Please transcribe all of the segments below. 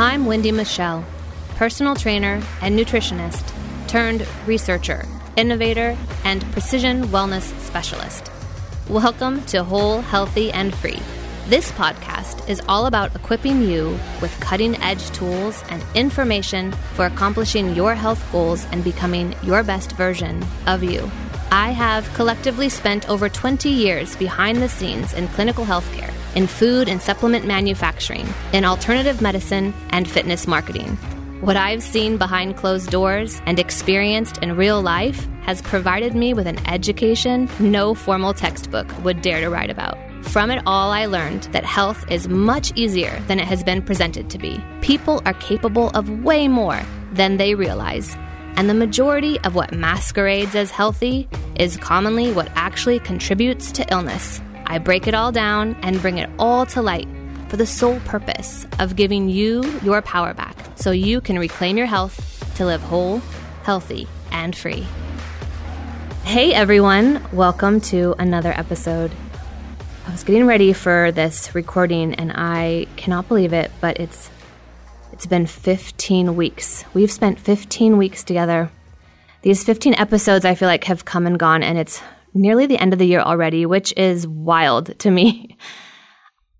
I'm Wendy Michelle, personal trainer and nutritionist turned researcher, innovator, and precision wellness specialist. Welcome to Whole, Healthy, and Free. This podcast is all about equipping you with cutting edge tools and information for accomplishing your health goals and becoming your best version of you. I have collectively spent over 20 years behind the scenes in clinical healthcare, in food and supplement manufacturing, in alternative medicine, and fitness marketing. What I've seen behind closed doors and experienced in real life has provided me with an education no formal textbook would dare to write about. From it all, I learned that health is much easier than it has been presented to be. People are capable of way more than they realize. And the majority of what masquerades as healthy is commonly what actually contributes to illness. I break it all down and bring it all to light for the sole purpose of giving you your power back so you can reclaim your health to live whole, healthy, and free. Hey everyone, welcome to another episode. I was getting ready for this recording and I cannot believe it, but it's it's been 15 weeks. We've spent 15 weeks together. These 15 episodes I feel like have come and gone, and it's nearly the end of the year already, which is wild to me.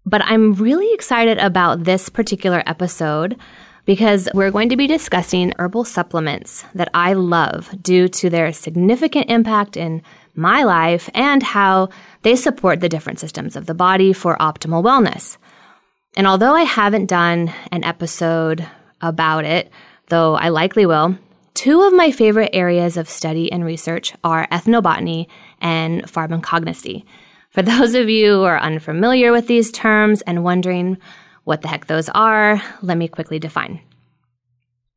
But I'm really excited about this particular episode because we're going to be discussing herbal supplements that I love due to their significant impact in my life and how they support the different systems of the body for optimal wellness. And although I haven't done an episode about it, though I likely will, two of my favorite areas of study and research are ethnobotany and pharmacognosy. For those of you who are unfamiliar with these terms and wondering what the heck those are, let me quickly define.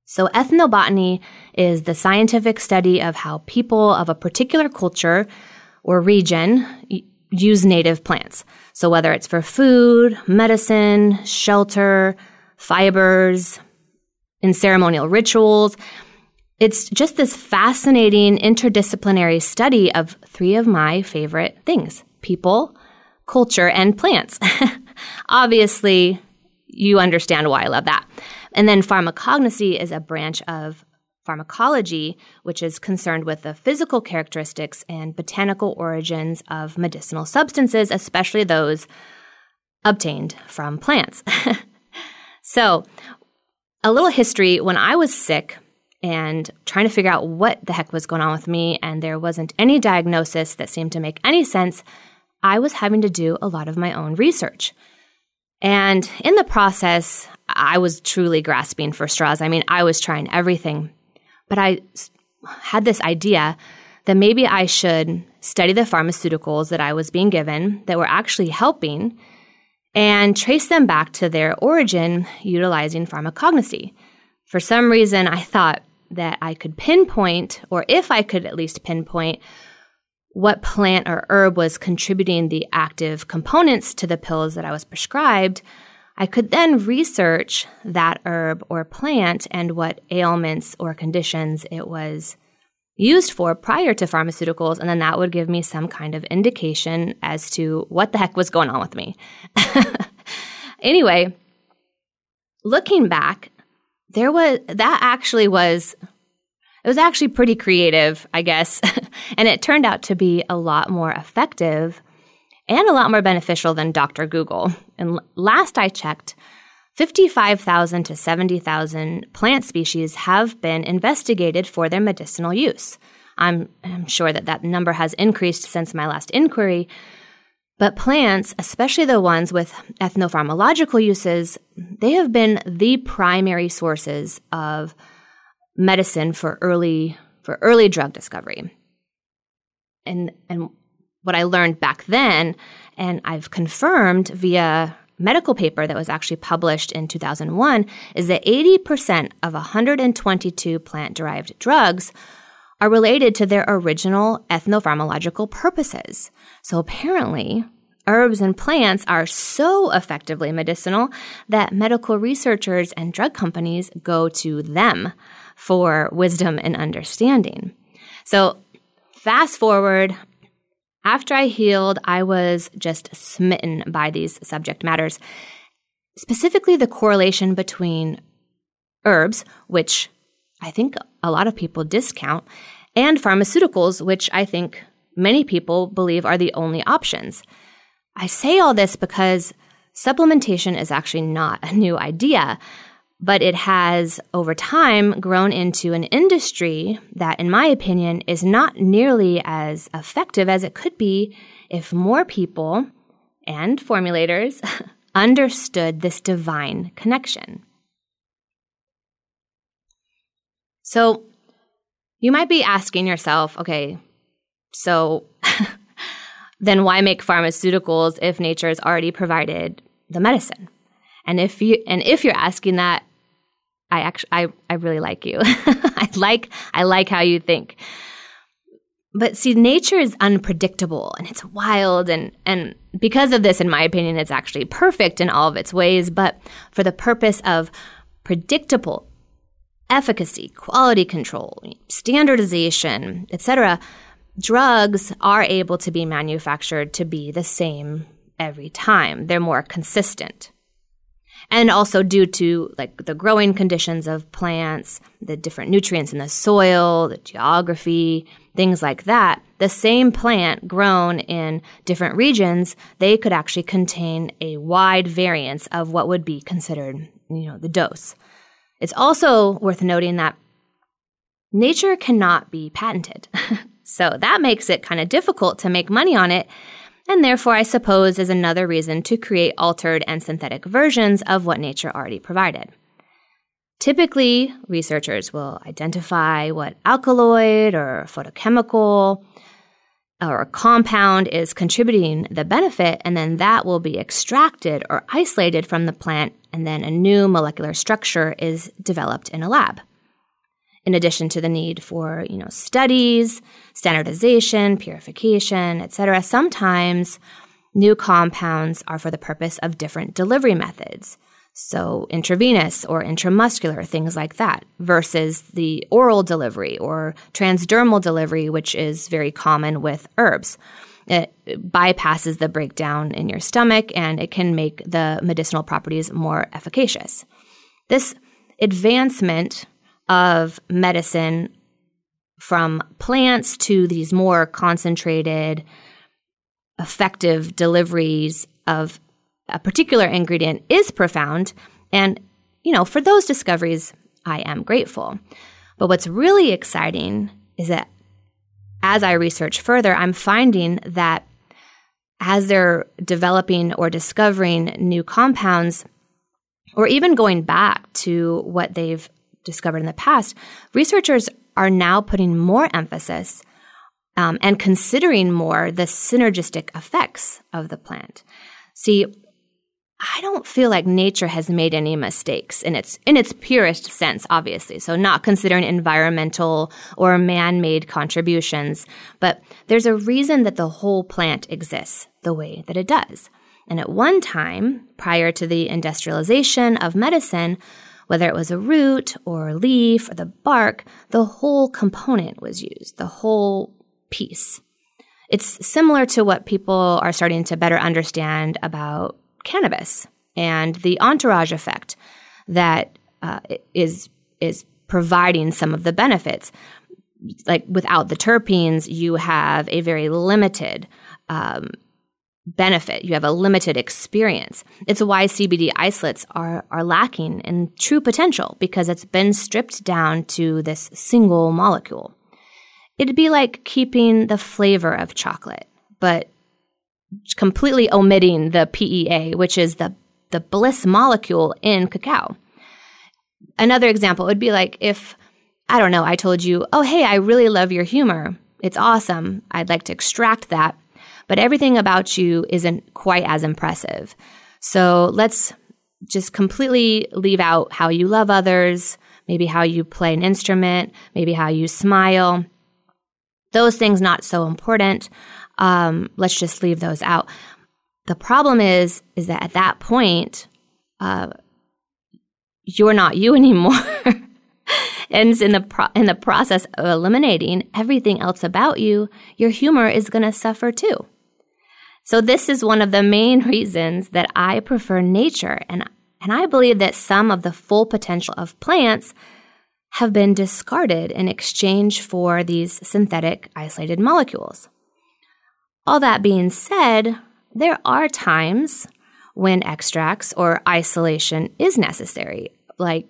So, ethnobotany is the scientific study of how people of a particular culture or region use native plants. So whether it's for food, medicine, shelter, fibers, in ceremonial rituals, it's just this fascinating interdisciplinary study of three of my favorite things people, culture, and plants. Obviously, you understand why I love that. And then pharmacognosy is a branch of pharmacology, which is concerned with the physical characteristics and botanical origins of medicinal substances, especially those obtained from plants. so, a little history when I was sick and trying to figure out what the heck was going on with me, and there wasn't any diagnosis that seemed to make any sense, I was having to do a lot of my own research. And in the process, I was truly grasping for straws. I mean, I was trying everything but I had this idea that maybe I should study the pharmaceuticals that I was being given that were actually helping and trace them back to their origin utilizing pharmacognosy. For some reason, I thought that I could pinpoint, or if I could at least pinpoint, what plant or herb was contributing the active components to the pills that I was prescribed, I could then research that herb or plant and what ailments or conditions it was used for prior to pharmaceuticals, and then that would give me some kind of indication as to what the heck was going on with me. anyway, looking back, there was that actually was it was actually pretty creative, I guess, and it turned out to be a lot more effective and a lot more beneficial than Dr. Google. And last I checked, 55,000 to 70,000 plant species have been investigated for their medicinal use. I'm, I'm, sure that that number has increased since my last inquiry. But plants, especially the ones with ethnopharmacological uses, they have been the primary sources of medicine for early for early drug discovery. And and what I learned back then, and I've confirmed via medical paper that was actually published in 2001, is that 80% of 122 plant derived drugs are related to their original ethnopharmacological purposes. So apparently, herbs and plants are so effectively medicinal that medical researchers and drug companies go to them for wisdom and understanding. So fast forward, after I healed, I was just smitten by these subject matters, specifically the correlation between herbs, which I think a lot of people discount, and pharmaceuticals, which I think many people believe are the only options. I say all this because supplementation is actually not a new idea, but it has over time grown into an industry that, in my opinion, is not nearly as effective as it could be if more people and formulators understood this divine connection. So you might be asking yourself, okay, so then why make pharmaceuticals if nature has already provided the medicine? And if you and if you're asking that, I actually I, I really like you. I like I like how you think. But see, nature is unpredictable and it's wild and and because of this, in my opinion, it's actually perfect in all of its ways. But for the purpose of predictable efficacy, quality control, standardization, etc., drugs are able to be manufactured to be the same every time. They're more consistent. And also due to like the growing conditions of plants, the different nutrients in the soil, the geography, things like that, the same plant grown in different regions, they could actually contain a wide variance of what would be considered, you know, the dose. It's also worth noting that nature cannot be patented. so that makes it kind of difficult to make money on it. And therefore, I suppose is another reason to create altered and synthetic versions of what nature already provided. Typically, researchers will identify what alkaloid or phytochemical or compound is contributing the benefit, and then that will be extracted or isolated from the plant, and then a new molecular structure is developed in a lab. In addition to the need for, you know, studies, standardization, purification, etc., sometimes new compounds are for the purpose of different delivery methods. So intravenous or intramuscular, things like that, versus the oral delivery or transdermal delivery, which is very common with herbs. It bypasses the breakdown in your stomach and it can make the medicinal properties more efficacious. This advancement of medicine from plants to these more concentrated, effective deliveries of a particular ingredient is profound. And, you know, for those discoveries, I am grateful. But what's really exciting is that as I research further, I'm finding that as they're developing or discovering new compounds, or even going back to what they've discovered in the past, researchers are now putting more emphasis um, and considering more the synergistic effects of the plant. See, I don't feel like nature has made any mistakes in its in its purest sense, obviously. So not considering environmental or man-made contributions, but there's a reason that the whole plant exists the way that it does. And at one time, prior to the industrialization of medicine, whether it was a root or a leaf or the bark, the whole component was used, the whole piece. It's similar to what people are starting to better understand about cannabis and the entourage effect that uh, is is providing some of the benefits. Like without the terpenes, you have a very limited um, benefit. You have a limited experience. It's why CBD isolates are are lacking in true potential because it's been stripped down to this single molecule. It'd be like keeping the flavor of chocolate, but completely omitting the PEA, which is the, the bliss molecule in cacao. Another example would be like if, I don't know, I told you, oh, hey, I really love your humor. It's awesome. I'd like to extract that. But everything about you isn't quite as impressive. So let's just completely leave out how you love others, maybe how you play an instrument, maybe how you smile. Those things not so important um, let's just leave those out. The problem is, is that at that point, uh, you're not you anymore. and in the pro- in the process of eliminating everything else about you, your humor is going to suffer too. So this is one of the main reasons that I prefer nature and And I believe that some of the full potential of plants have been discarded in exchange for these synthetic isolated molecules. All that being said, there are times when extracts or isolation is necessary, like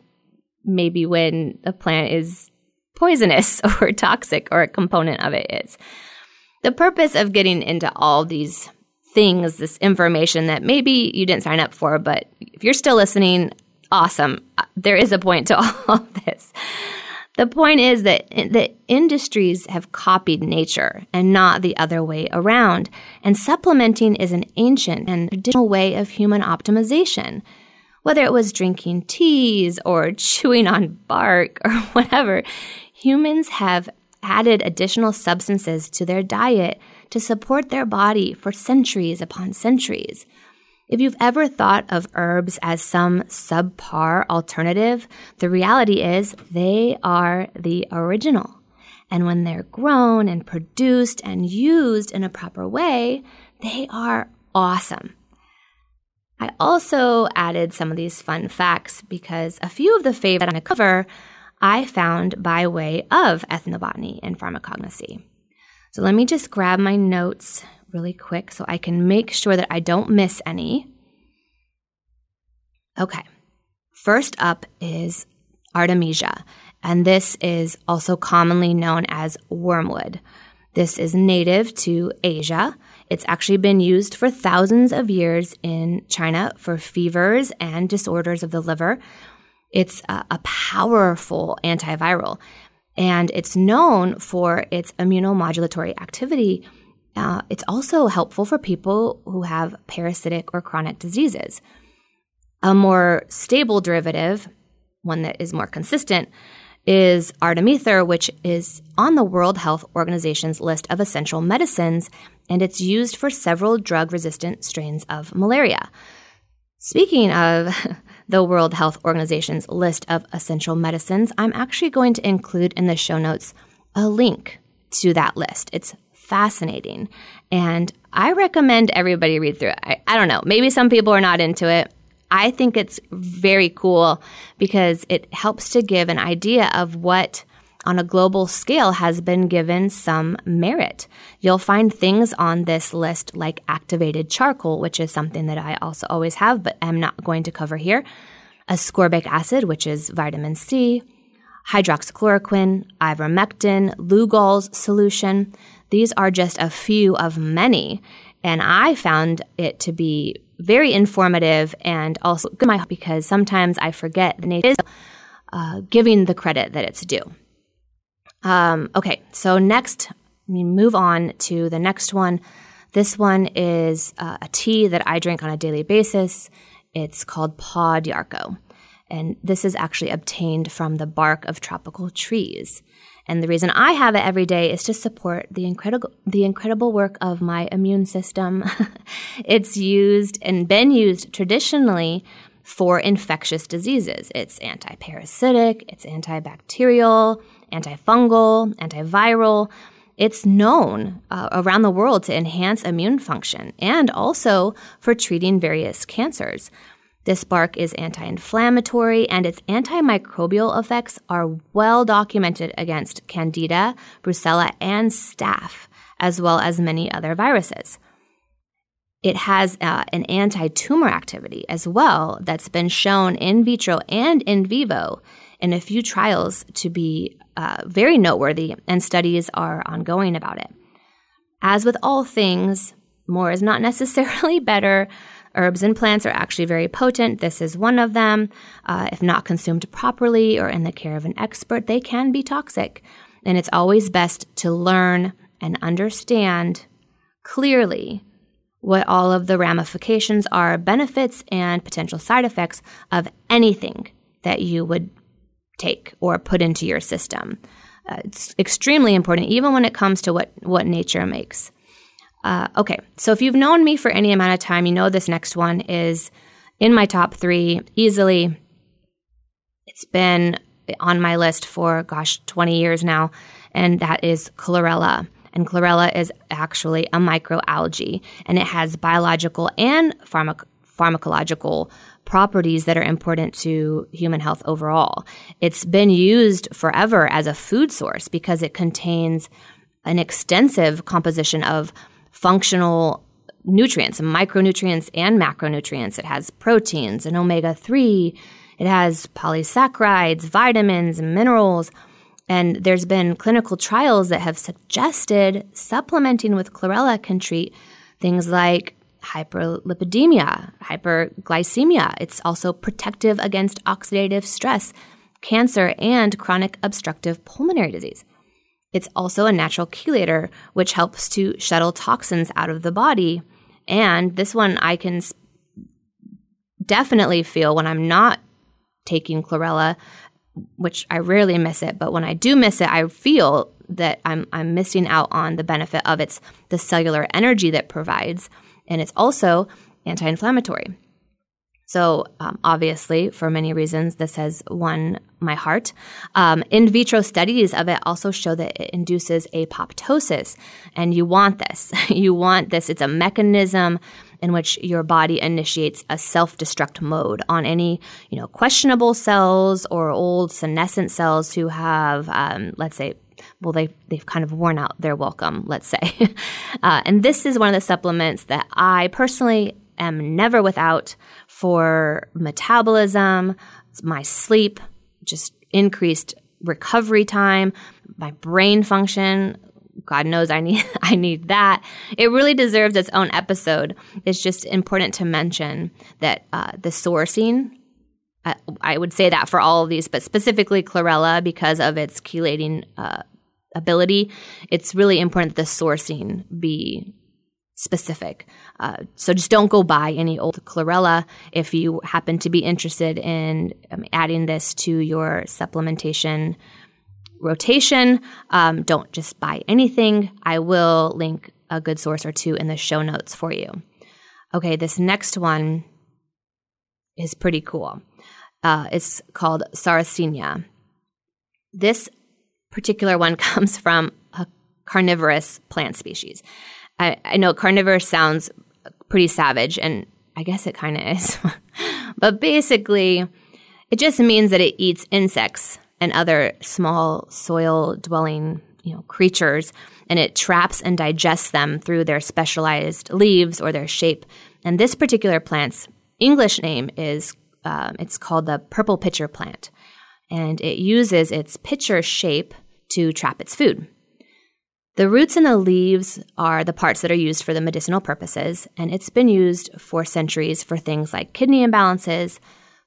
maybe when a plant is poisonous or toxic or a component of it is. The purpose of getting into all these things, this information that maybe you didn't sign up for, but if you're still listening, awesome. Uh, there is a point to all of this. The point is that the industries have copied nature and not the other way around. And supplementing is an ancient and traditional way of human optimization. Whether it was drinking teas or chewing on bark or whatever, humans have added additional substances to their diet to support their body for centuries upon centuries. If you've ever thought of herbs as some subpar alternative, the reality is they are the original. And when they're grown and produced and used in a proper way, they are awesome. I also added some of these fun facts because a few of the favorites I'm going to cover I found by way of ethnobotany and pharmacognosy. So let me just grab my notes really quick so I can make sure that I don't miss any. Okay. First up is Artemisia, and this is also commonly known as wormwood. This is native to Asia. It's actually been used for thousands of years in China for fevers and disorders of the liver. It's a, a powerful antiviral, and it's known for its immunomodulatory activity. Uh, it's also helpful for people who have parasitic or chronic diseases. A more stable derivative, one that is more consistent, is artemether, which is on the World Health Organization's list of essential medicines, and it's used for several drug resistant strains of malaria. Speaking of the World Health Organization's list of essential medicines, I'm actually going to include in the show notes a link to that list. It's fascinating, and I recommend everybody read through it. I, I don't know, maybe some people are not into it. I think it's very cool because it helps to give an idea of what on a global scale has been given some merit. You'll find things on this list like activated charcoal, which is something that I also always have, but am not going to cover here. Ascorbic acid, which is vitamin C, hydroxychloroquine, ivermectin, Lugol's solution. These are just a few of many. And I found it to be very informative and also good because sometimes I forget the nature uh, giving the credit that it's due. Um, okay, so next, we move on to the next one. This one is uh, a tea that I drink on a daily basis. It's called Pau d'Arco. And this is actually obtained from the bark of tropical trees. And the reason I have it every day is to support the incredible the incredible work of my immune system. it's used and been used traditionally for infectious diseases. It's anti-parasitic, it's antibacterial, antifungal, antiviral. It's known uh, around the world to enhance immune function and also for treating various cancers. This bark is anti inflammatory and its antimicrobial effects are well documented against Candida, Brucella, and Staph, as well as many other viruses. It has uh, an anti tumor activity as well that's been shown in vitro and in vivo in a few trials to be uh, very noteworthy, and studies are ongoing about it. As with all things, more is not necessarily better. Herbs and plants are actually very potent. This is one of them. Uh, if not consumed properly or in the care of an expert, they can be toxic. And it's always best to learn and understand clearly what all of the ramifications are, benefits, and potential side effects of anything that you would take or put into your system. Uh, it's extremely important, even when it comes to what, what nature makes. Uh, okay, so if you've known me for any amount of time, you know this next one is in my top three easily. It's been on my list for, gosh, 20 years now, and that is chlorella. And chlorella is actually a microalgae, and it has biological and pharmac- pharmacological properties that are important to human health overall. It's been used forever as a food source because it contains an extensive composition of functional nutrients, micronutrients and macronutrients. It has proteins and omega 3. It has polysaccharides, vitamins, minerals. And there's been clinical trials that have suggested supplementing with chlorella can treat things like hyperlipidemia, hyperglycemia. It's also protective against oxidative stress, cancer, and chronic obstructive pulmonary disease. It's also a natural chelator, which helps to shuttle toxins out of the body. And this one I can definitely feel when I'm not taking chlorella, which I rarely miss it, but when I do miss it, I feel that I'm I'm missing out on the benefit of its the cellular energy that provides, and it's also anti-inflammatory. So, um, obviously, for many reasons, this has won my heart. Um, in vitro studies of it also show that it induces apoptosis, and you want this. you want this. It's a mechanism in which your body initiates a self-destruct mode on any, you know, questionable cells or old senescent cells who have, um, let's say, well, they they've kind of worn out their welcome, let's say. uh, and this is one of the supplements that I personally am never without for metabolism, my sleep, just increased recovery time, my brain function. God knows I need I need that. It really deserves its own episode. It's just important to mention that uh, the sourcing. I, I would say that for all of these, but specifically chlorella because of its chelating uh, ability. It's really important that the sourcing be specific. Uh, so just don't go buy any old chlorella if you happen to be interested in um, adding this to your supplementation rotation. Um, don't just buy anything. I will link a good source or two in the show notes for you. Okay, this next one is pretty cool. Uh, it's called Sarracenia. This particular one comes from a carnivorous plant species. I, I know carnivorous sounds pretty savage, and I guess it kind of is. but basically, it just means that it eats insects and other small soil dwelling you know creatures and it traps and digests them through their specialized leaves or their shape and this particular plant's english name is um, it's called the purple pitcher plant and it uses its pitcher shape to trap its food the roots and the leaves are the parts that are used for the medicinal purposes, and it's been used for centuries for things like kidney imbalances,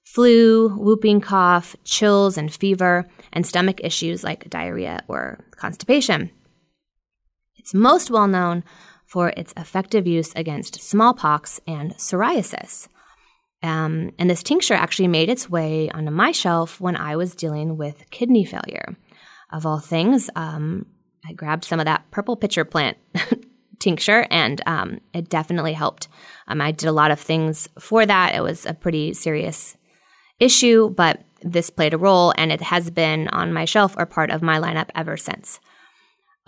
flu, whooping cough, chills and fever, and stomach issues like diarrhea or constipation. It's most well known for its effective use against smallpox and psoriasis. Um, and this tincture actually made its way onto my shelf when I was dealing with kidney failure. Of all things, um, I grabbed some of that purple pitcher plant tincture, and um, it definitely helped. Um, I did a lot of things for that. It was a pretty serious issue, but this played a role, and it has been on my shelf or part of my lineup ever since.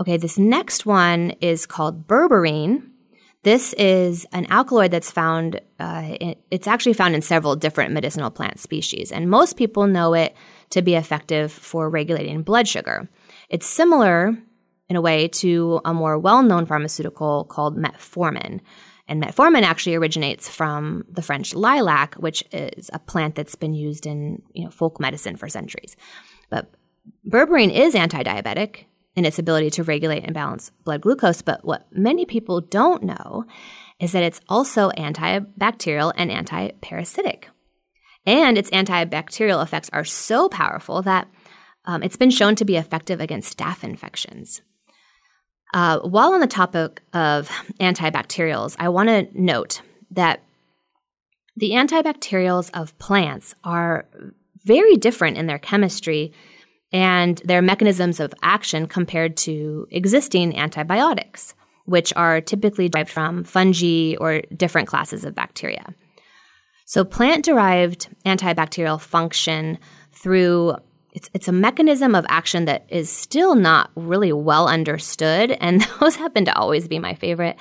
Okay, this next one is called berberine. This is an alkaloid that's found, uh, it's actually found in several different medicinal plant species, and most people know it to be effective for regulating blood sugar. It's similar in a way to a more well-known pharmaceutical called metformin. And metformin actually originates from the French lilac, which is a plant that's been used in you know, folk medicine for centuries. But berberine is anti-diabetic in its ability to regulate and balance blood glucose. But what many people don't know is that it's also antibacterial and antiparasitic. And its antibacterial effects are so powerful that um, it's been shown to be effective against staph infections. Uh, while on the topic of antibacterials, I want to note that the antibacterials of plants are very different in their chemistry and their mechanisms of action compared to existing antibiotics, which are typically derived from fungi or different classes of bacteria. So, plant derived antibacterial function through it's it's a mechanism of action that is still not really well understood, and those happen to always be my favorite.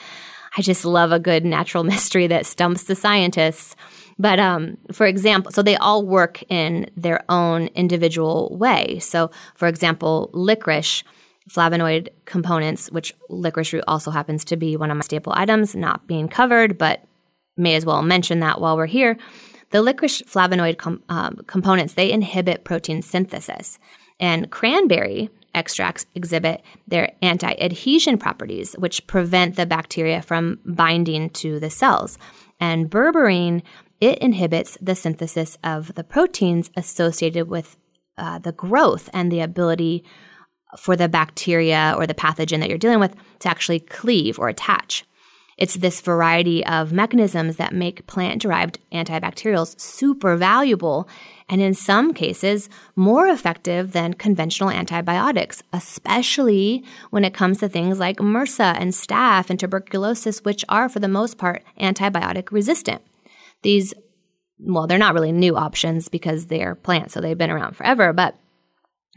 I just love a good natural mystery that stumps the scientists. But um, for example, so they all work in their own individual way. So, for example, licorice flavonoid components, which licorice root also happens to be one of my staple items, not being covered, but may as well mention that while we're here. The licorice flavonoid com- um, components they inhibit protein synthesis, and cranberry extracts exhibit their anti-adhesion properties, which prevent the bacteria from binding to the cells. And berberine it inhibits the synthesis of the proteins associated with uh, the growth and the ability for the bacteria or the pathogen that you're dealing with to actually cleave or attach. It's this variety of mechanisms that make plant derived antibacterials super valuable and in some cases more effective than conventional antibiotics, especially when it comes to things like MRSA and staph and tuberculosis, which are for the most part antibiotic resistant. These, well, they're not really new options because they're plants, so they've been around forever, but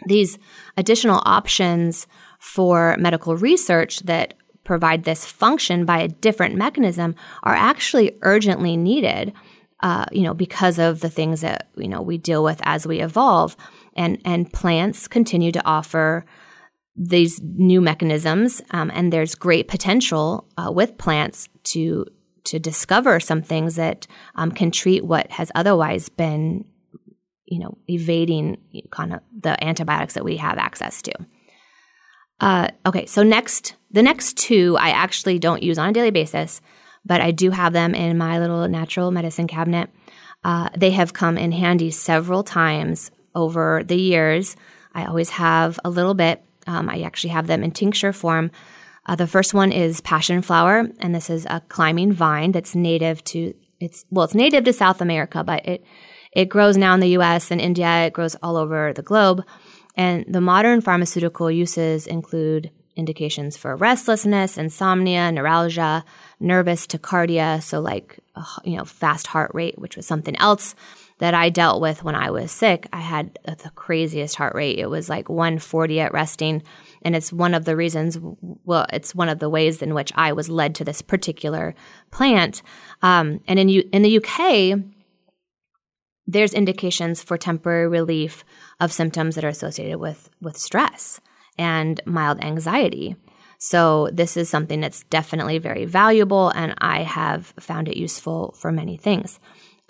these additional options for medical research that provide this function by a different mechanism are actually urgently needed. Uh, you know, because of the things that you know we deal with as we evolve, and and plants continue to offer these new mechanisms, um, and there's great potential uh, with plants to to discover some things that um, can treat what has otherwise been you know, evading kind of the antibiotics that we have access to. Uh, okay, so next, the next two I actually don't use on a daily basis, but I do have them in my little natural medicine cabinet. Uh, they have come in handy several times over the years. I always have a little bit. Um, I actually have them in tincture form. Uh, the first one is passion flower, and this is a climbing vine that's native to it's well, it's native to South America, but it it grows now in the US and India, it grows all over the globe. And the modern pharmaceutical uses include indications for restlessness, insomnia, neuralgia, nervous tachycardia, so like you know fast heart rate, which was something else that I dealt with when I was sick. I had the craziest heart rate. It was like 140 at resting, and it's one of the reasons. Well, it's one of the ways in which I was led to this particular plant. Um, and in U- in the UK, there's indications for temporary relief of symptoms that are associated with, with stress and mild anxiety. So, this is something that's definitely very valuable, and I have found it useful for many things.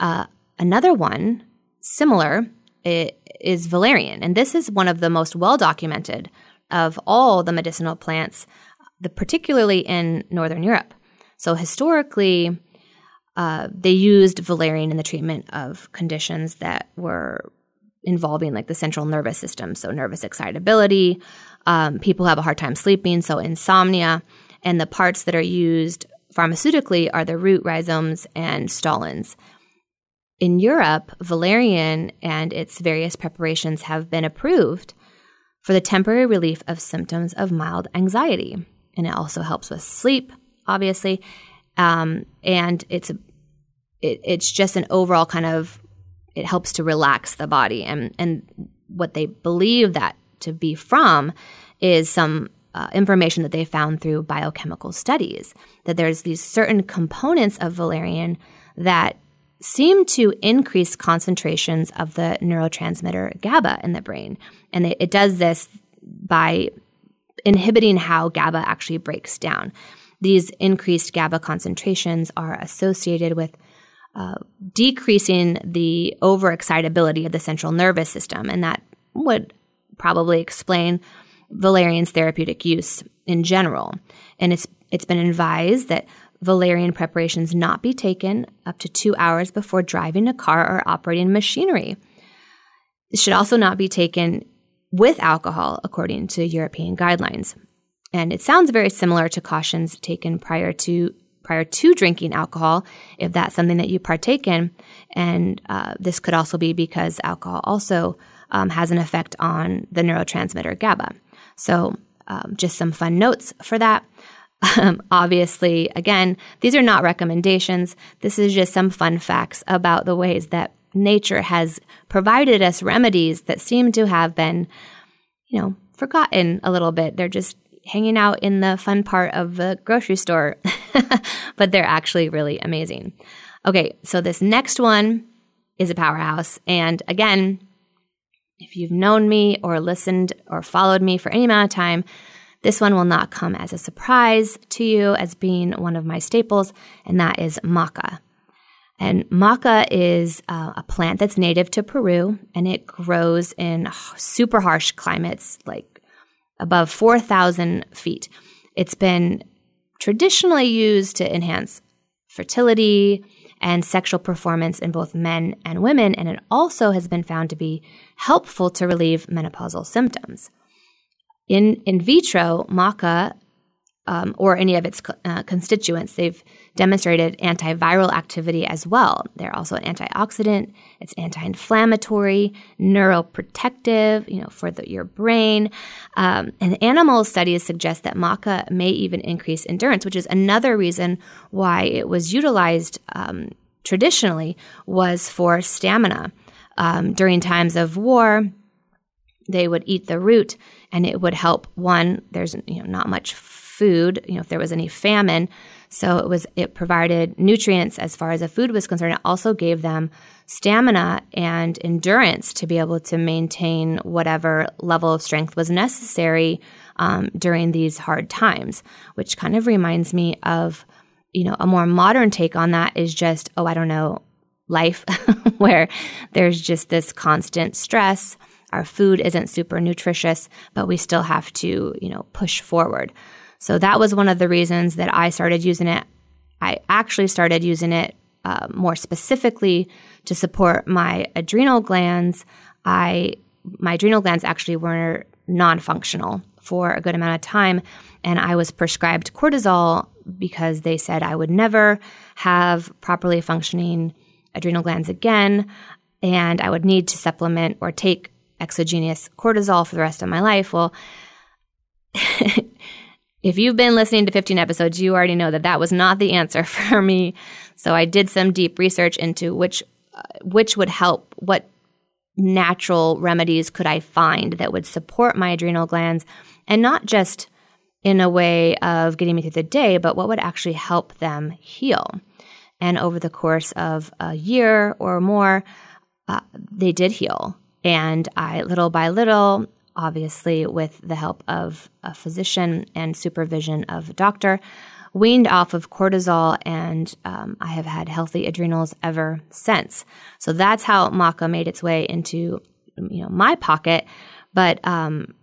Uh, another one, similar, is valerian, and this is one of the most well documented of all the medicinal plants, the, particularly in Northern Europe. So, historically, uh, they used valerian in the treatment of conditions that were involving like the central nervous system, so nervous excitability. Um, people have a hard time sleeping, so insomnia. And the parts that are used pharmaceutically are the root rhizomes and stolons. In Europe, valerian and its various preparations have been approved for the temporary relief of symptoms of mild anxiety. And it also helps with sleep, obviously, um, and it's it, it's just an overall kind of it helps to relax the body and and what they believe that to be from is some uh, information that they found through biochemical studies that there's these certain components of valerian that seem to increase concentrations of the neurotransmitter GABA in the brain. And it, it does this by inhibiting how GABA actually breaks down. These increased GABA concentrations are associated with uh, decreasing the overexcitability of the central nervous system. And that would probably explain valerian's therapeutic use in general. And it's, it's been advised that valerian preparations not be taken up to two hours before driving a car or operating machinery. It should also not be taken with alcohol, according to European guidelines. And it sounds very similar to cautions taken prior to prior to drinking alcohol, if that's something that you partake in. And uh, this could also be because alcohol also um, has an effect on the neurotransmitter GABA. So, um, just some fun notes for that. Um, obviously, again, these are not recommendations. This is just some fun facts about the ways that nature has provided us remedies that seem to have been, you know, forgotten a little bit. They're just hanging out in the fun part of the grocery store. but they're actually really amazing. Okay, so this next one is a powerhouse. And again, if you've known me or listened or followed me for any amount of time, this one will not come as a surprise to you as being one of my staples, and that is maca. And maca is uh, a plant that's native to Peru, and it grows in super harsh climates, like above 4,000 feet. It's been traditionally used to enhance fertility and sexual performance in both men and women, and it also has been found to be helpful to relieve menopausal symptoms. In in vitro, maca um, or any of its uh, constituents, they've demonstrated antiviral activity as well. They're also an antioxidant. It's anti-inflammatory, neuroprotective, you know, for the, your brain. Um, and animal studies suggest that maca may even increase endurance, which is another reason why it was utilized um, traditionally was for stamina. Um, during times of war, they would eat the root and it would help one there's you know not much food you know if there was any famine so it was it provided nutrients as far as the food was concerned it also gave them stamina and endurance to be able to maintain whatever level of strength was necessary um, during these hard times which kind of reminds me of you know a more modern take on that is just oh i don't know life where there's just this constant stress our food isn't super nutritious, but we still have to, you know, push forward. So that was one of the reasons that I started using it. I actually started using it uh, more specifically to support my adrenal glands. I my adrenal glands actually were non-functional for a good amount of time, and I was prescribed cortisol because they said I would never have properly functioning adrenal glands again, and I would need to supplement or take exogenous cortisol for the rest of my life. Well, if you've been listening to 15 episodes, you already know that that was not the answer for me. So I did some deep research into which uh, which would help, what natural remedies could I find that would support my adrenal glands and not just in a way of getting me through the day, but what would actually help them heal. And over the course of a year or more, uh, they did heal. And I, little by little, obviously with the help of a physician and supervision of a doctor, weaned off of cortisol, and um, I have had healthy adrenals ever since. So that's how maca made its way into you know my pocket. But um,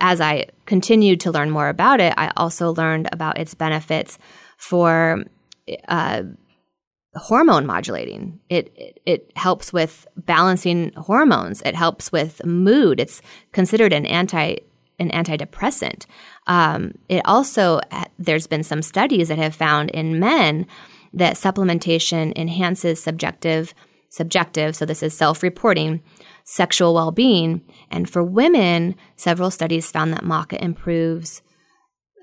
as I continued to learn more about it, I also learned about its benefits for uh, hormone modulating. It, it, it helps with balancing hormones. It helps with mood. It's considered an anti an antidepressant. Um, it also there's been some studies that have found in men that supplementation enhances subjective subjective. So this is self reporting sexual well being. And for women, several studies found that maca improves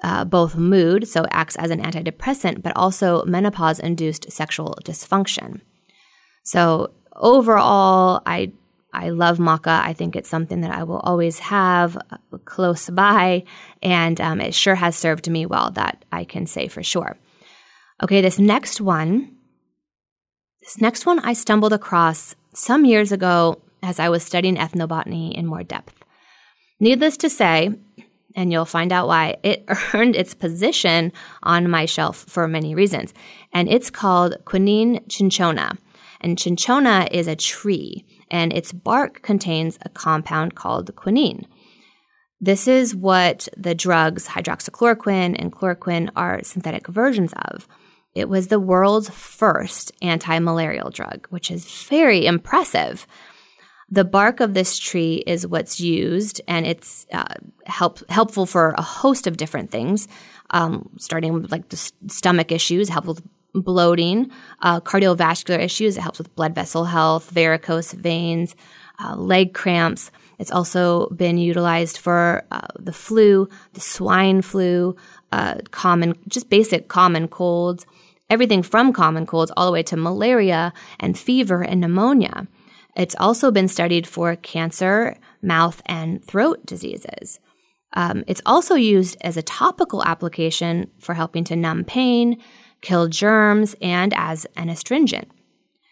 uh, both mood, so acts as an antidepressant, but also menopause induced sexual dysfunction. So overall, I I love maca. I think it's something that I will always have uh, close by, and um, it sure has served me well. That I can say for sure. Okay, this next one, this next one, I stumbled across some years ago as I was studying ethnobotany in more depth. Needless to say, and you'll find out why. It earned its position on my shelf for many reasons. And it's called Quinine cinchona. And cinchona is a tree, and its bark contains a compound called quinine. This is what the drugs hydroxychloroquine and chloroquine are synthetic versions of. It was the world's first anti malarial drug, which is very impressive. The bark of this tree is what's used, and it's uh, help, helpful for a host of different things, um, starting with like the stomach issues, help with bloating, uh, cardiovascular issues. It helps with blood vessel health, varicose veins, uh, leg cramps. It's also been utilized for uh, the flu, the swine flu, uh, common, just basic common colds, everything from common colds all the way to malaria and fever and pneumonia. It's also been studied for cancer, mouth, and throat diseases. Um, it's also used as a topical application for helping to numb pain, kill germs, and as an astringent.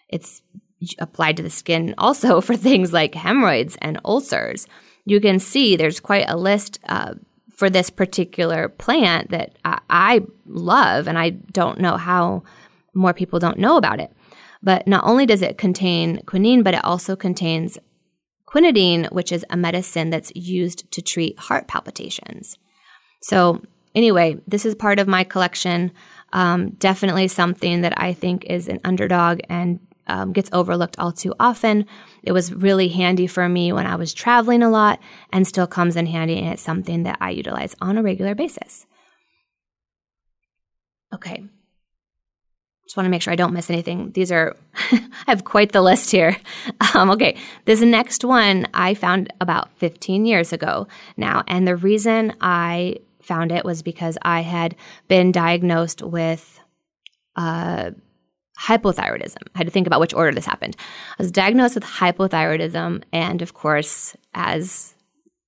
It's applied to the skin also for things like hemorrhoids and ulcers. You can see there's quite a list uh, for this particular plant that I, I love, and I don't know how more people don't know about it. But not only does it contain quinine, but it also contains quinidine, which is a medicine that's used to treat heart palpitations. So, anyway, this is part of my collection. Um, definitely something that I think is an underdog and um, gets overlooked all too often. It was really handy for me when I was traveling a lot and still comes in handy, and it's something that I utilize on a regular basis. Okay. Just want to make sure I don't miss anything. These are, I have quite the list here. Um, okay. This next one I found about 15 years ago now. And the reason I found it was because I had been diagnosed with, uh, hypothyroidism. I had to think about which order this happened. I was diagnosed with hypothyroidism, and of course, as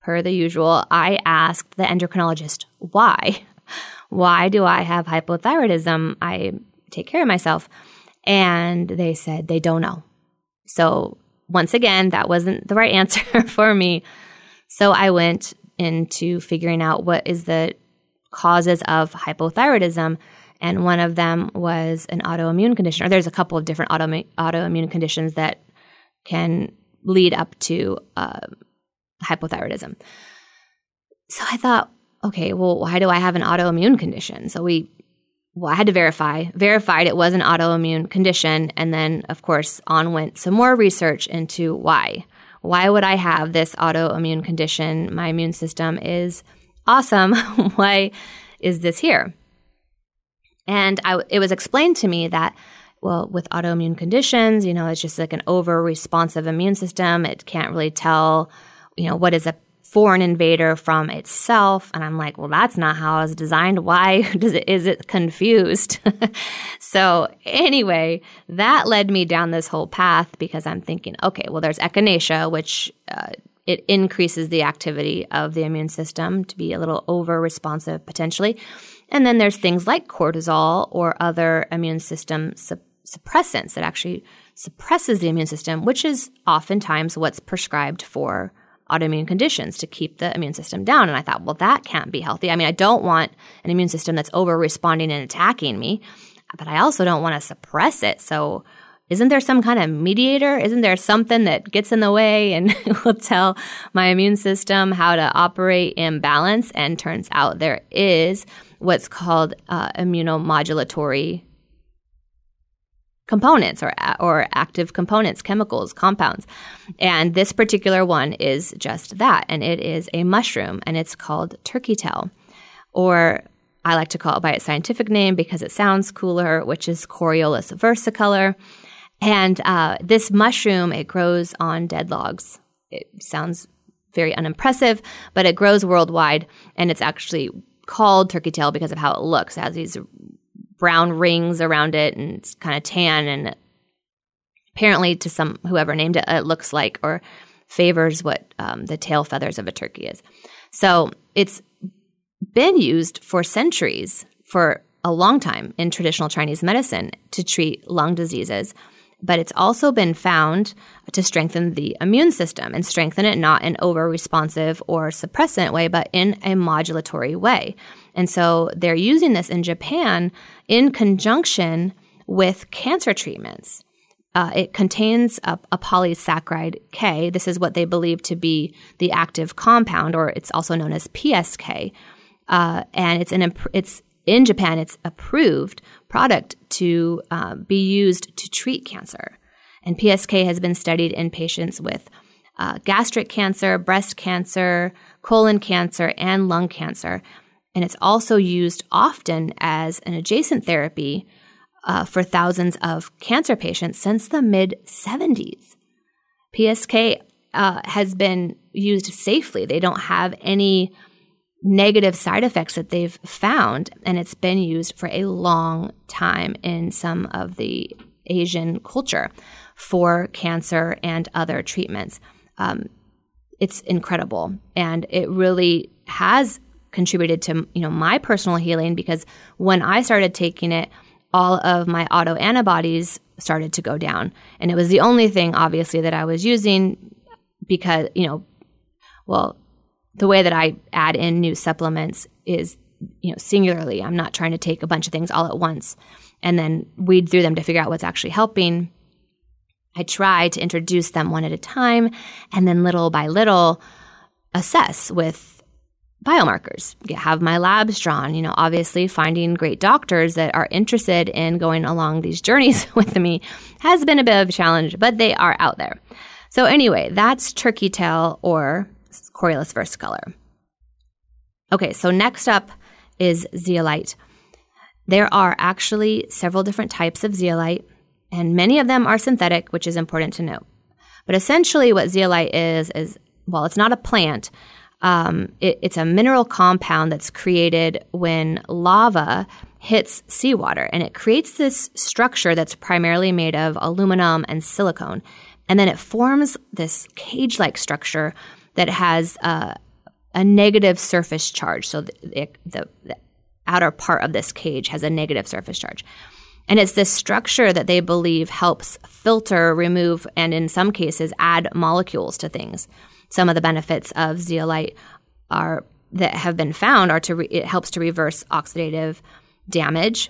per the usual, I asked the endocrinologist why. Why do I have hypothyroidism? I take care of myself. And they said they don't know. So, once again, that wasn't the right answer for me. So, I went into figuring out what is the causes of hypothyroidism and one of them was an autoimmune condition. Or there's a couple of different auto, autoimmune conditions that can lead up to uh, hypothyroidism. So I thought, okay, well, why do I have an autoimmune condition? So we, well, I had to verify, verified it was an autoimmune condition, and then, of course, on went some more research into why. Why would I have this autoimmune condition? My immune system is awesome. why is this here? And I, it was explained to me that, well, with autoimmune conditions, you know, it's just like an over responsive immune system. It can't really tell, you know, what is a foreign invader from itself. And I'm like, well, that's not how I was designed. Why does it, is it confused? so anyway, that led me down this whole path because I'm thinking, okay, well, there's echinacea, which, uh, it increases the activity of the immune system to be a little over responsive potentially. And then there's things like cortisol or other immune system su- suppressants that actually suppresses the immune system, which is oftentimes what's prescribed for autoimmune conditions to keep the immune system down. And I thought, well, that can't be healthy. I mean, I don't want an immune system that's over responding and attacking me, but I also don't want to suppress it. So isn't there some kind of mediator? Isn't there something that gets in the way and will tell my immune system how to operate in balance? And turns out there is what's called uh, immunomodulatory components or or active components, chemicals, compounds. And this particular one is just that, and it is a mushroom, and it's called turkey tail, or I like to call it by its scientific name because it sounds cooler, which is Coriolus versicolor. And uh, this mushroom, it grows on dead logs. It sounds very unimpressive, but it grows worldwide, and it's actually called turkey tail because of how it looks. It has these brown rings around it and it's kind of tan and apparently to some whoever named it, it looks like or favors what um, the tail feathers of a turkey is. So it's been used for centuries, for a long time in traditional Chinese medicine to treat lung diseases but it's also been found to strengthen the immune system and strengthen it not in over responsive or suppressant way, but in a modulatory way. And so they're using this in Japan in conjunction with cancer treatments. Uh, it contains a, a, polysaccharide K. This is what they believe to be the active compound, or it's also known as PSK. Uh, and it's an it's in Japan, it's approved product to uh, be used to treat cancer. And PSK has been studied in patients with uh, gastric cancer, breast cancer, colon cancer, and lung cancer. And it's also used often as an adjacent therapy uh, for thousands of cancer patients since the mid 70s. PSK uh, has been used safely. They don't have any negative side effects that they've found, and it's been used for a long time in some of the Asian culture for cancer and other treatments. Um, it's incredible, and it really has contributed to you know my personal healing because when I started taking it all of my autoantibodies started to go down. And it was the only thing, obviously, that I was using because, you know, well, the way that I add in new supplements is, you know, singularly. I'm not trying to take a bunch of things all at once and then weed through them to figure out what's actually helping. I try to introduce them one at a time and then little by little assess with biomarkers, have my labs drawn, you know, obviously finding great doctors that are interested in going along these journeys with me has been a bit of a challenge, but they are out there. So anyway, that's turkey tail or Coriolus versicolor. Okay, so next up is zeolite. There are actually several different types of zeolite, and many of them are synthetic, which is important to note. But essentially, what zeolite is, is well, it's not a plant, um, it, it's a mineral compound that's created when lava hits seawater, and it creates this structure that's primarily made of aluminum and silicone. And then it forms this cage like structure that has uh, a negative surface charge. So the, the, the outer part of this cage has a negative surface charge. And it's this structure that they believe helps filter, remove, and in some cases add molecules to things some of the benefits of zeolite are that have been found are to re- it helps to reverse oxidative damage.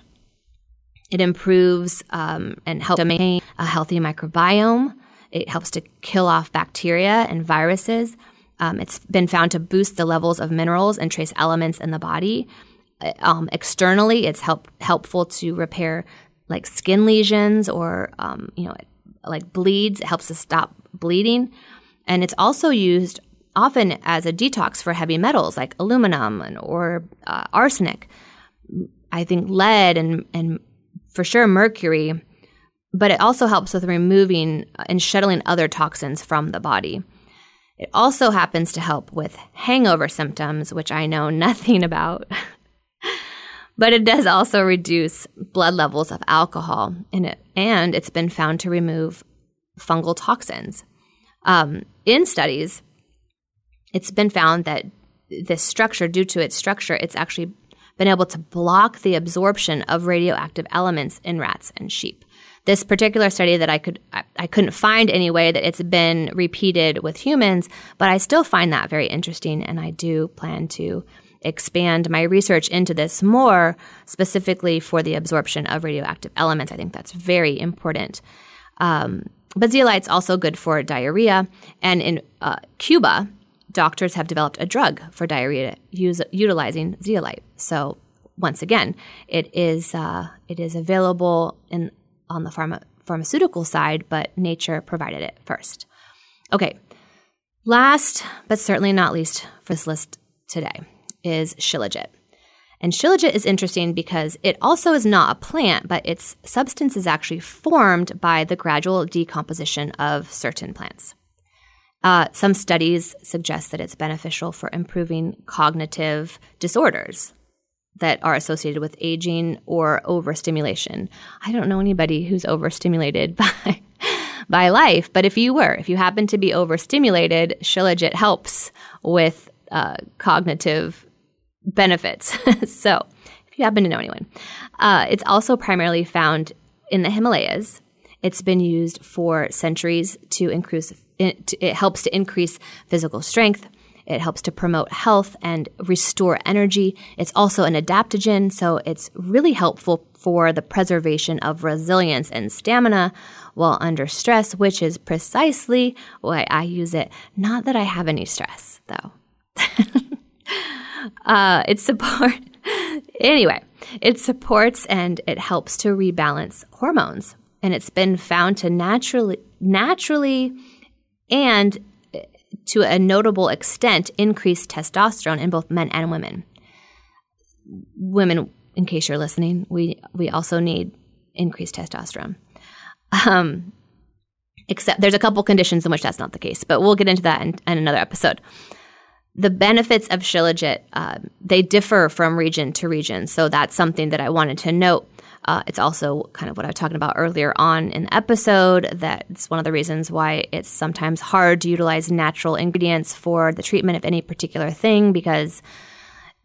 It improves um, and helps to maintain a healthy microbiome. It helps to kill off bacteria and viruses. Um, it's been found to boost the levels of minerals and trace elements in the body. Uh, um, externally, it's help, helpful to repair like skin lesions or um, you know like bleeds. It helps to stop bleeding. And it's also used often as a detox for heavy metals like aluminum and, or uh, arsenic. I think lead and, and for sure mercury, but it also helps with removing and shuttling other toxins from the body. It also happens to help with hangover symptoms, which I know nothing about. but it does also reduce blood levels of alcohol in it, and it's been found to remove fungal toxins. Um, in studies, it's been found that this structure, due to its structure, it's actually been able to block the absorption of radioactive elements in rats and sheep. This particular study that I could I, I couldn't find any way that it's been repeated with humans, but I still find that very interesting, and I do plan to expand my research into this more specifically for the absorption of radioactive elements. I think that's very important. Um, but zeolite's also good for diarrhea. And in uh, Cuba, doctors have developed a drug for diarrhea use, utilizing zeolite. So once again, it is uh, it is available in on the pharma, pharmaceutical side, but nature provided it first. Okay, last but certainly not least for this list today is shilajit. And shilajit is interesting because it also is not a plant, but its substance is actually formed by the gradual decomposition of certain plants. Uh, some studies suggest that it's beneficial for improving cognitive disorders that are associated with aging or overstimulation. I don't know anybody who's overstimulated by by life, but if you were, if you happen to be overstimulated, Shilajit helps with uh, cognitive benefits. so, if you happen to know anyone, uh, it's also primarily found in the Himalayas. It's been used for centuries to increase. It, it helps to increase physical strength. It helps to promote health and restore energy. It's also an adaptogen, so it's really helpful for the preservation of resilience and stamina while under stress, which is precisely why I use it. Not that I have any stress, though. Uh, it support anyway. It supports and it helps to rebalance hormones, and it's been found to naturally naturally and to a notable extent increase testosterone in both men and women. Women, in case you're listening, we we also need increased testosterone. Um, except there's a couple conditions in which that's not the case, but we'll get into that in, in another episode the benefits of Shilajit, uh, they differ from region to region. So that's something that I wanted to note. Uh, it's also kind of what I was talking about earlier on in the episode. That it's one of the reasons why it's sometimes hard to utilize natural ingredients for the treatment of any particular thing because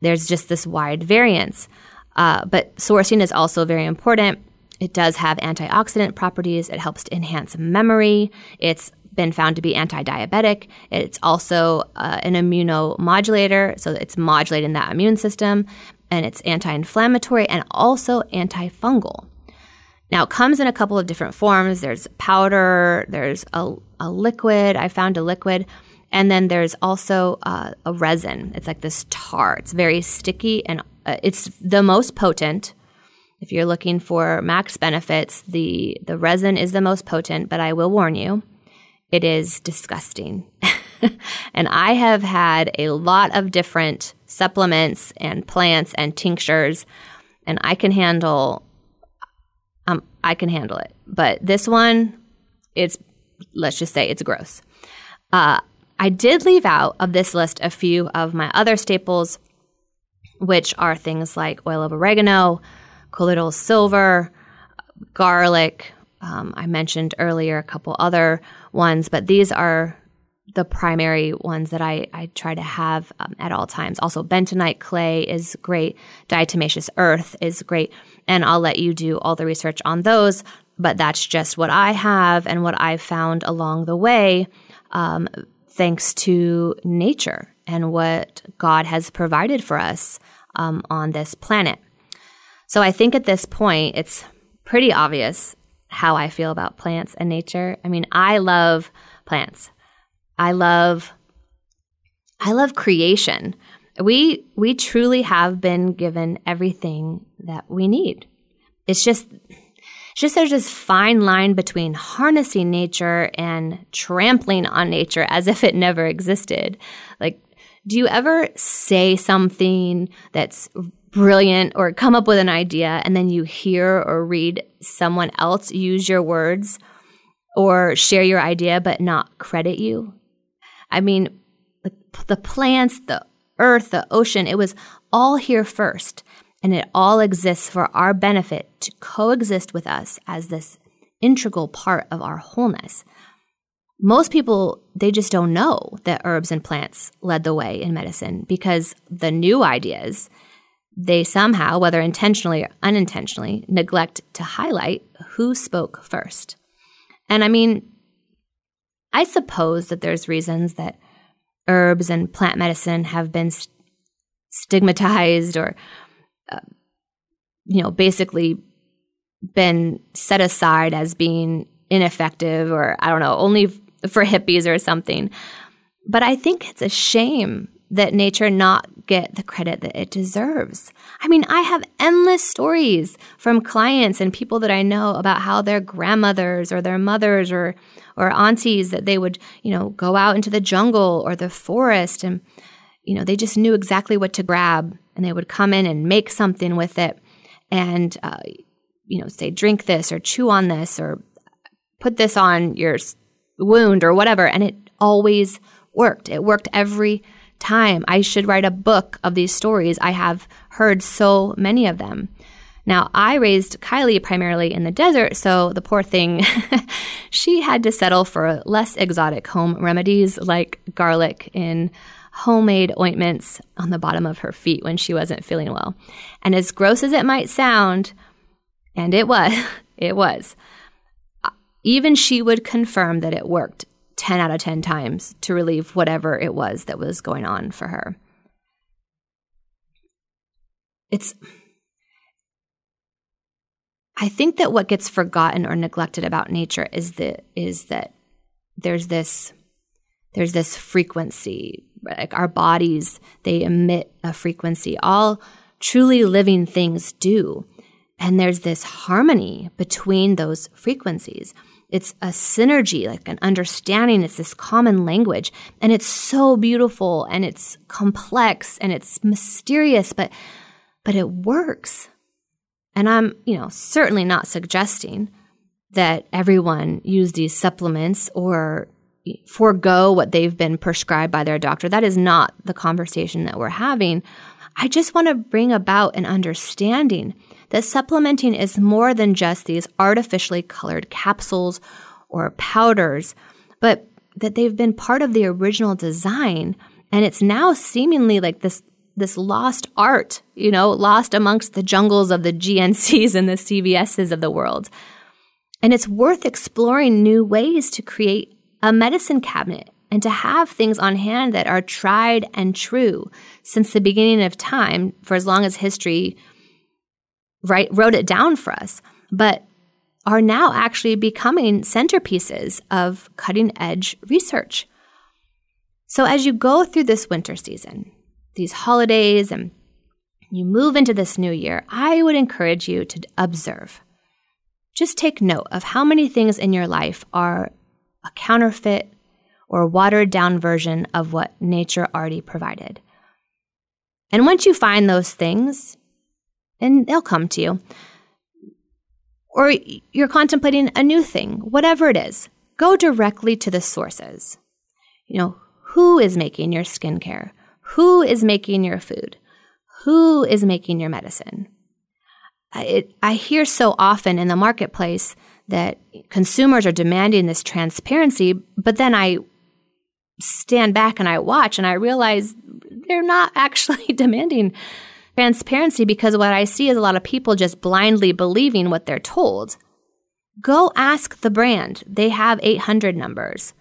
there's just this wide variance. Uh, but sourcing is also very important. it does have antioxidant properties. It helps to enhance memory. It's been found to be anti-diabetic. It's also uh, an immunomodulator, so it's modulating that immune system, and it's anti-inflammatory and also antifungal. Now, it comes in a couple of different forms. There's powder, there's a, a liquid. I found a liquid. And then there's also uh, a resin. It's like this tar. It's very sticky and uh, it's the most potent. If you're looking for max benefits, the, the resin is the most potent, but I will warn you, it is disgusting. and I have had a lot of different supplements and plants and tinctures, and I can handle um, I can handle it. But this one, it's let's just say it's gross. Uh, I did leave out of this list a few of my other staples, which are things like oil of oregano, colloidal silver, garlic. Um, I mentioned earlier a couple other ones, but these are the primary ones that I, I try to have um, at all times. Also, bentonite clay is great. Diatomaceous earth is great. And I'll let you do all the research on those. But that's just what I have and what I've found along the way, um, thanks to nature and what God has provided for us um, on this planet. So I think at this point, it's pretty obvious how I feel about plants and nature. I mean, I love plants. I love I love creation. We we truly have been given everything that we need. It's just it's just there's this fine line between harnessing nature and trampling on nature as if it never existed. Like do you ever say something that's brilliant or come up with an idea and then you hear or read someone else use your words or share your idea but not credit you? I mean, the, the plants, the earth, the ocean, it was all here first. And it all exists for our benefit to coexist with us as this integral part of our wholeness. Most people, they just don't know that herbs and plants led the way in medicine because the new ideas, they somehow, whether intentionally or unintentionally, neglect to highlight who spoke first. And I mean, I suppose that there's reasons that herbs and plant medicine have been st- stigmatized or, uh, you know, basically been set aside as being ineffective or, I don't know, only f- for hippies or something. But I think it's a shame that nature not get the credit that it deserves. I mean, I have endless stories from clients and people that I know about how their grandmothers or their mothers or or aunties that they would, you know, go out into the jungle or the forest and you know, they just knew exactly what to grab and they would come in and make something with it and uh, you know, say drink this or chew on this or put this on your wound or whatever and it always worked. It worked every time. I should write a book of these stories. I have heard so many of them. Now, I raised Kylie primarily in the desert, so the poor thing, she had to settle for less exotic home remedies like garlic in homemade ointments on the bottom of her feet when she wasn't feeling well. And as gross as it might sound, and it was, it was, uh, even she would confirm that it worked 10 out of 10 times to relieve whatever it was that was going on for her. It's, I think that what gets forgotten or neglected about nature is that is that there's this there's this frequency like our bodies they emit a frequency. All truly living things do. And there's this harmony between those frequencies it's a synergy, like an understanding. It's this common language. And it's so beautiful and it's complex and it's mysterious, but, but it works. And I'm, you know, certainly not suggesting that everyone use these supplements or forego what they've been prescribed by their doctor. That is not the conversation that we're having. I just want to bring about an understanding that supplementing is more than just these artificially colored capsules or powders, but that they've been part of the original design. And it's now seemingly like this, this lost art, you know, lost amongst the jungles of the GNCs and the CVSs of the world. And it's worth exploring new ways to create a medicine cabinet and to have things on hand that are tried and true since the beginning of time for as long as history right, wrote it down for us, but are now actually becoming centerpieces of cutting edge research. So as you go through this winter season, these holidays, and you move into this new year, I would encourage you to observe. Just take note of how many things in your life are a counterfeit or watered down version of what nature already provided. And once you find those things, and they'll come to you, or you're contemplating a new thing, whatever it is, go directly to the sources. You know, who is making your skincare? Who is making your food? Who is making your medicine? It, I hear so often in the marketplace that consumers are demanding this transparency, but then I stand back and I watch and I realize they're not actually demanding transparency because what I see is a lot of people just blindly believing what they're told. Go ask the brand. They have 800 numbers.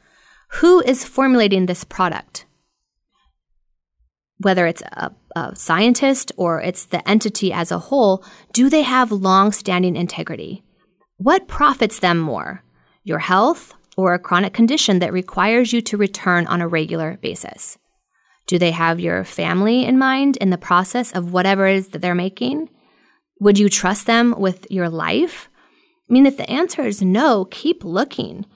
Who is formulating this product? Whether it's a, a scientist or it's the entity as a whole, do they have long standing integrity? What profits them more? Your health or a chronic condition that requires you to return on a regular basis? Do they have your family in mind in the process of whatever it is that they're making? Would you trust them with your life? I mean, if the answer is no, keep looking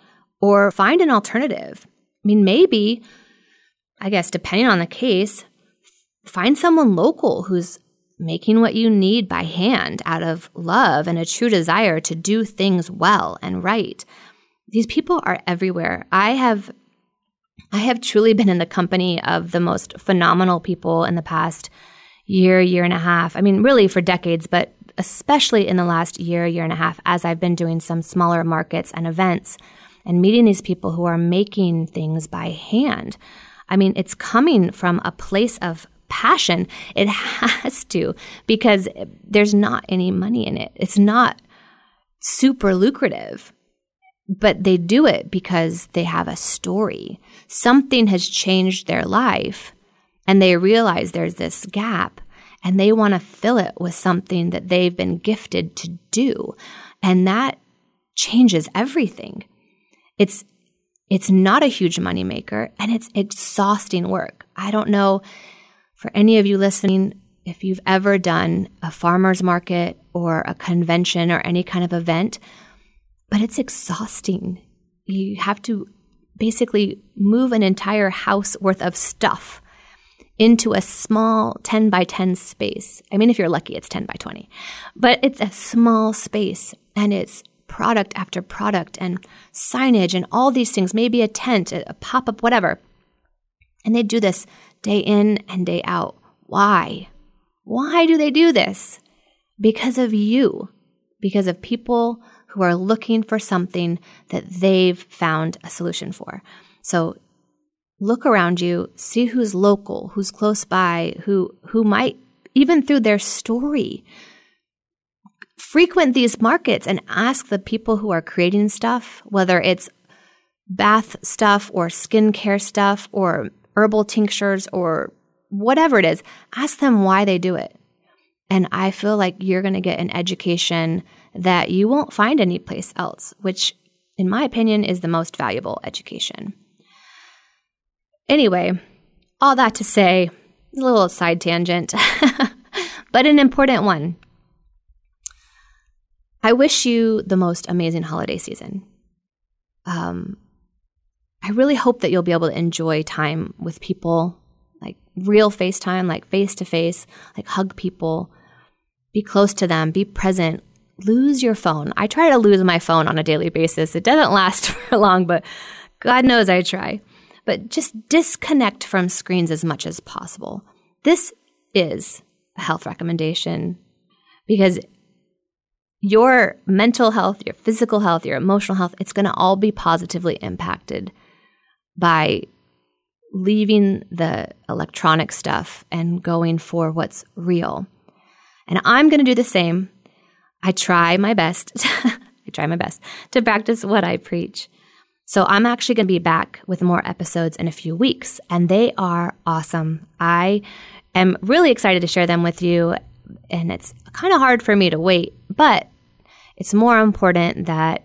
or find an alternative. I mean, maybe, I guess, depending on the case, find someone local who's making what you need by hand out of love and a true desire to do things well and right. These people are everywhere. I have I have truly been in the company of the most phenomenal people in the past year, year and a half. I mean, really for decades, but especially in the last year, year and a half, as I've been doing some smaller markets and events and meeting these people who are making things by hand. I mean, it's coming from a place of passion. It has to because there's not any money in it. It's not super lucrative, but they do it because they have a story. Something has changed their life and they realize there's this gap and they want to fill it with something that they've been gifted to do. And that changes everything. It's it's not a huge moneymaker and it's exhausting work. I don't know for any of you listening if you've ever done a farmer's market or a convention or any kind of event, but it's exhausting. You have to basically move an entire house worth of stuff into a small 10 by 10 space. I mean, if you're lucky, it's 10 by 20, but it's a small space and it's product after product and signage and all these things, maybe a tent, a pop up, whatever. And they do this day in and day out. Why? Why do they do this? Because of you, because of people who are looking for something that they've found a solution for. So look around you, see who's local, who's close by, who who might even through their story frequent these markets and ask the people who are creating stuff, whether it's bath stuff or skincare stuff or herbal tinctures or whatever it is, ask them why they do it. And I feel like you're going to get an education that you won't find anyplace else, which, in my opinion, is the most valuable education. Anyway, all that to say, a little side tangent, but an important one. I wish you the most amazing holiday season. Um, I really hope that you'll be able to enjoy time with people, like real FaceTime, like face to face, like hug people, be close to them, be present, lose your phone. I try to lose my phone on a daily basis. It doesn't last for long, but God knows I try. But just disconnect from screens as much as possible. This is a health recommendation because your mental health, your physical health, your emotional health, it's going to all be positively impacted by leaving the electronic stuff and going for what's real. And I'm going to do the same. I try my best. I try my best to practice what I preach. So I'm actually going to be back with more episodes in a few weeks, and they are awesome. I am really excited to share them with you, and it's kind of hard for me to wait, but it's more important that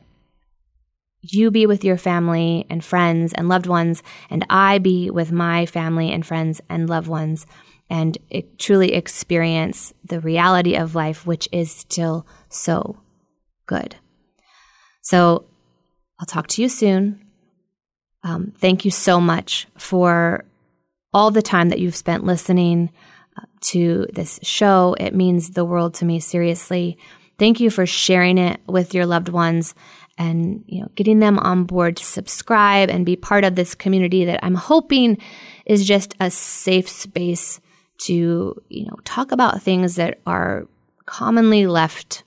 you be with your family and friends and loved ones, and I be with my family and friends and loved ones, and it, truly experience the reality of life, which is still so good. So I'll talk to you soon. Um, thank you so much for all the time that you've spent listening uh, to this show. It means the world to me, seriously. Thank you for sharing it with your loved ones and you know getting them on board to subscribe and be part of this community that I'm hoping is just a safe space to you know talk about things that are commonly left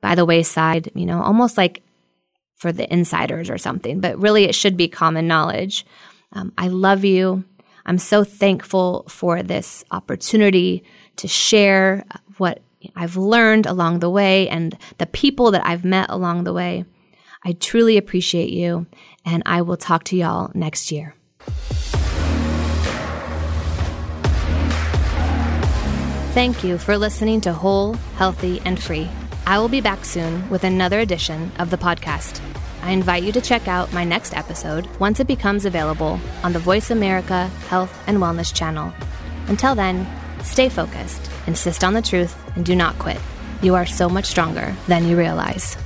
by the wayside, you know, almost like for the insiders or something, but really it should be common knowledge. Um, I love you. I'm so thankful for this opportunity to share what I've learned along the way and the people that I've met along the way. I truly appreciate you, and I will talk to y'all next year. Thank you for listening to Whole, Healthy, and Free. I will be back soon with another edition of the podcast. I invite you to check out my next episode once it becomes available on the Voice America Health and Wellness channel. Until then, stay focused, insist on the truth, and do not quit. You are so much stronger than you realize.